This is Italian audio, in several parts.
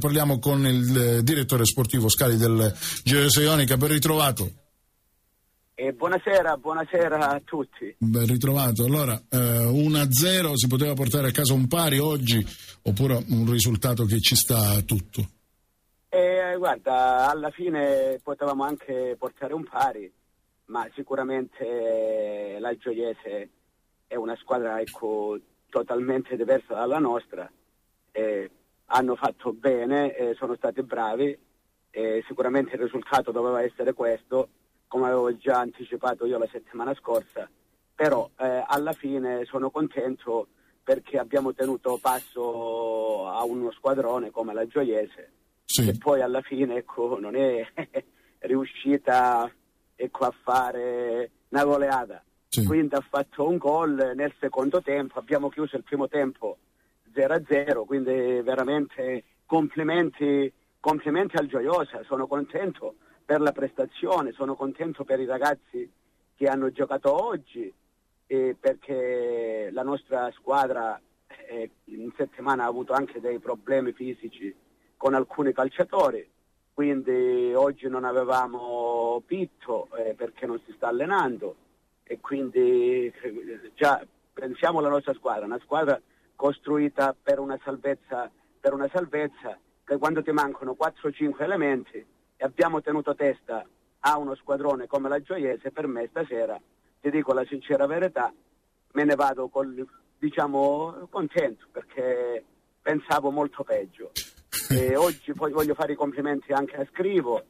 Parliamo con il eh, direttore sportivo Scali del Giro Ionica. Ben ritrovato. Eh, buonasera, buonasera a tutti. Ben ritrovato. Allora, eh, 1-0 si poteva portare a casa un pari oggi oppure un risultato che ci sta tutto? Eh, guarda, alla fine potevamo anche portare un pari, ma sicuramente la Gioiese è una squadra ecco, totalmente diversa dalla nostra. Eh, hanno fatto bene, eh, sono stati bravi, sicuramente il risultato doveva essere questo, come avevo già anticipato io la settimana scorsa, però eh, alla fine sono contento perché abbiamo tenuto passo a uno squadrone come la Gioiese, sì. che poi alla fine ecco, non è riuscita ecco, a fare una goleata. Sì. Quindi ha fatto un gol nel secondo tempo, abbiamo chiuso il primo tempo 0-0, quindi veramente complimenti, complimenti al Gioiosa, sono contento per la prestazione, sono contento per i ragazzi che hanno giocato oggi eh, perché la nostra squadra eh, in settimana ha avuto anche dei problemi fisici con alcuni calciatori, quindi oggi non avevamo Pitto eh, perché non si sta allenando e quindi eh, già pensiamo alla nostra squadra, una squadra costruita per una salvezza, per una salvezza che quando ti mancano 4-5 elementi e abbiamo tenuto testa a uno squadrone come la Gioiese, per me stasera, ti dico la sincera verità, me ne vado col, diciamo, contento perché pensavo molto peggio. E oggi poi voglio fare i complimenti anche a Scrivo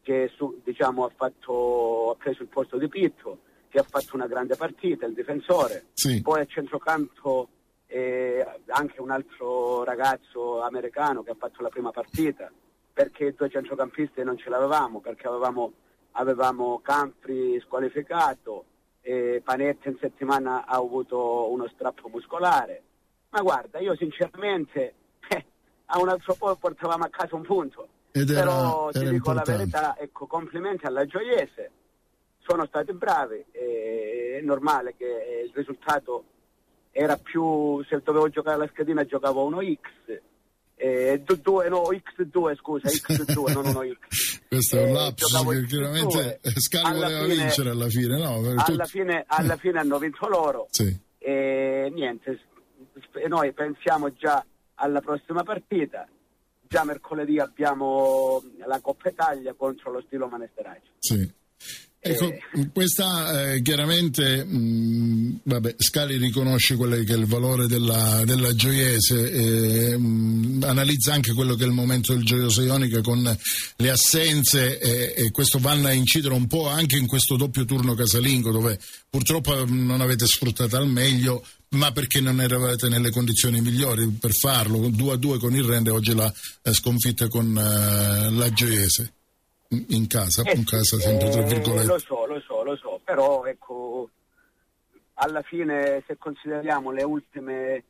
che su, diciamo, ha, fatto, ha preso il posto di Pitto che ha fatto una grande partita, il difensore. Sì. Poi a centrocampo eh, anche un altro ragazzo americano che ha fatto la prima partita, perché due centrocampisti non ce l'avevamo, perché avevamo, avevamo Campri squalificato, e Panetta in settimana ha avuto uno strappo muscolare. Ma guarda, io sinceramente eh, a un altro po' portavamo a casa un punto. Ed Però era, ti dico importante. la verità, ecco, complimenti alla Gioiese sono stati bravi, è normale che il risultato era più, se dovevo giocare la schedina giocavo uno X, eh, due, no, X2 scusa, X2, non uno X. Questo è un eh, lapsus che chiaramente Scali voleva fine, vincere alla fine, no? Alla, fine, alla fine hanno vinto loro sì. e niente, noi pensiamo già alla prossima partita, già mercoledì abbiamo la Coppa Italia contro lo Stilo Manesteraggio. Sì. Ecco, eh. questa eh, chiaramente, mh, mm, vabbè, Scali riconosce quello che è il valore della, della gioiese, eh, mh, analizza anche quello che è il momento del gioioso Ionica con le assenze e questo vanno a incidere un po' anche in questo doppio turno casalingo dove purtroppo non avete sfruttato al meglio, ma perché non eravate nelle condizioni migliori per farlo, 2 a 2 con il Rende, oggi la eh, sconfitta con eh, la gioiese in casa, eh, in casa sempre tra virgolette. lo so, lo so, lo so, però ecco, alla fine se consideriamo le ultime,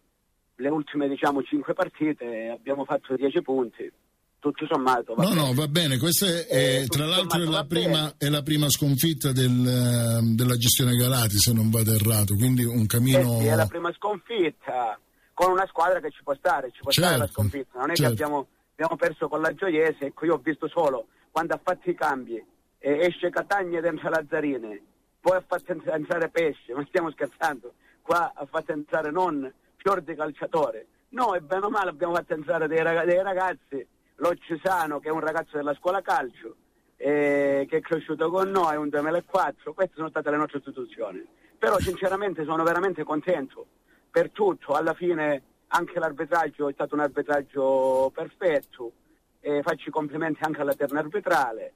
le ultime diciamo 5 partite abbiamo fatto 10 punti. Tutto sommato. no, bene. no, va bene. Questa è, eh, tra l'altro, è la, prima, è la, prima, sconfitta del, della gestione Galati, se non vado errato. Quindi un cammino. Eh sì, è la prima sconfitta con una squadra che ci può stare, ci può certo, stare la certo, sconfitta. Non è certo. che abbiamo, abbiamo perso con la Gioiese. Ecco, io ho visto solo quando ha fatto i cambi, eh, esce Catania ed entra Lazzarini, poi ha fatto entrare Pesce, ma stiamo scherzando, qua ha fatto entrare non fior di calciatore, no, e bene o male abbiamo fatto entrare dei, ragazzi, dei ragazzi Loccisano che è un ragazzo della scuola calcio, eh, che è cresciuto con noi, un 2004, queste sono state le nostre istituzioni. Però sinceramente sono veramente contento per tutto, alla fine anche l'arbitraggio è stato un arbitraggio perfetto, eh, faccio i complimenti anche alla terna arbitrale.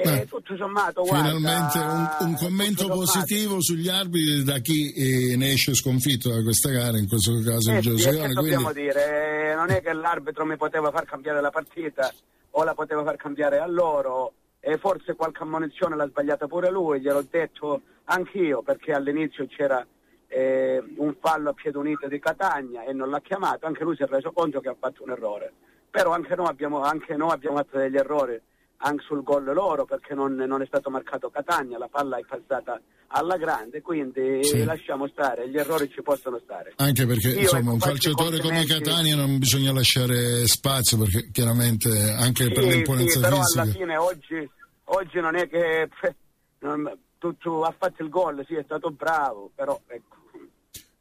E tutto sommato, Finalmente guarda, un, un commento positivo sugli arbitri da chi eh, ne esce sconfitto da questa gara, in questo caso eh, il Giuseppe. Sì, dobbiamo dire, non è che l'arbitro mi poteva far cambiare la partita o la poteva far cambiare a loro e forse qualche ammonizione l'ha sbagliata pure lui, gliel'ho detto anch'io perché all'inizio c'era eh, un fallo a piede unito di Catania e non l'ha chiamato, anche lui si è reso conto che ha fatto un errore, però anche noi abbiamo, anche noi abbiamo fatto degli errori anche sul gol loro perché non, non, è stato marcato Catania, la palla è passata alla grande, quindi sì. lasciamo stare, gli errori ci possono stare. Anche perché Io insomma, un calciatore come Catania non bisogna lasciare spazio perché chiaramente anche sì, per l'imponenza sì, però fisica. alla fine oggi, oggi non è che non, tu, tu, ha fatto il gol, sì è stato bravo, però ecco,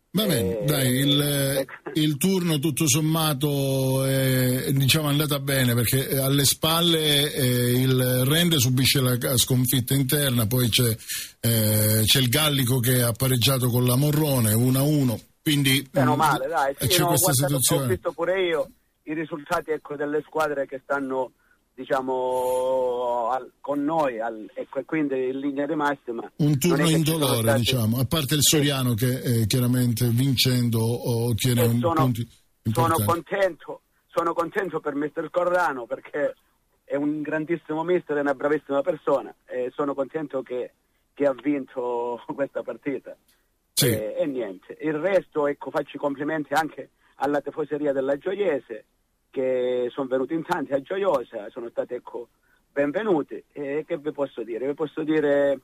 Va bene, eh, dai, il, ecco. il, turno tutto sommato è diciamo, andata bene perché alle spalle eh, il Rende subisce la sconfitta interna, poi c'è, eh, c'è, il Gallico che ha pareggiato con la Morrone 1-1, quindi Meno male, dai, sì, c'è no, questa guarda, situazione. Ho visto pure io i risultati ecco, delle squadre che stanno diciamo al, con noi al, e quindi in linea di massima un turno indolore stati... diciamo a parte il Soriano che eh, chiaramente vincendo ottiene un sono, punti sono contento sono contento per mister Corrano perché è un grandissimo mister e una bravissima persona e sono contento che, che ha vinto questa partita. Sì. e, e niente. Il resto ecco faccio i complimenti anche alla tifoseria della Gioiese che sono venuti in tanti a Gioiosa, sono stati ecco, benvenuti e che vi posso dire? Vi posso dire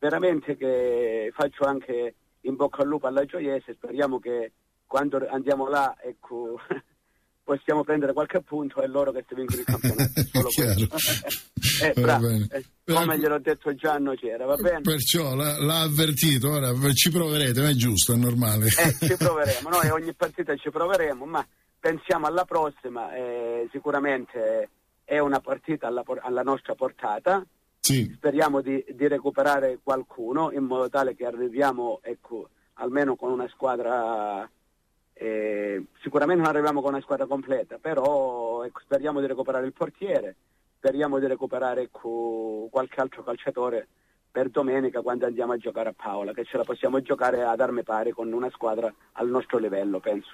veramente che faccio anche in bocca al lupo alla Gioiese, speriamo che quando andiamo là ecco, possiamo prendere qualche punto e loro che si vincono il campionato. eh, bravo, eh, come gliel'ho detto Gianno c'era, va bene? Perciò l'ha, l'ha avvertito, ora ci proverete, ma è giusto, è normale. Eh, ci proveremo, noi ogni partita ci proveremo, ma pensiamo alla prossima, eh, sicuramente è una partita alla, alla nostra portata. Sì. Speriamo di, di, recuperare qualcuno in modo tale che arriviamo ecco, almeno con una squadra. Eh, sicuramente non arriviamo con una squadra completa, però ecco, speriamo di recuperare il portiere, speriamo di recuperare ecco, qualche altro calciatore per domenica quando andiamo a giocare a Paola, che ce la possiamo giocare ad arme pari con una squadra al nostro livello, penso.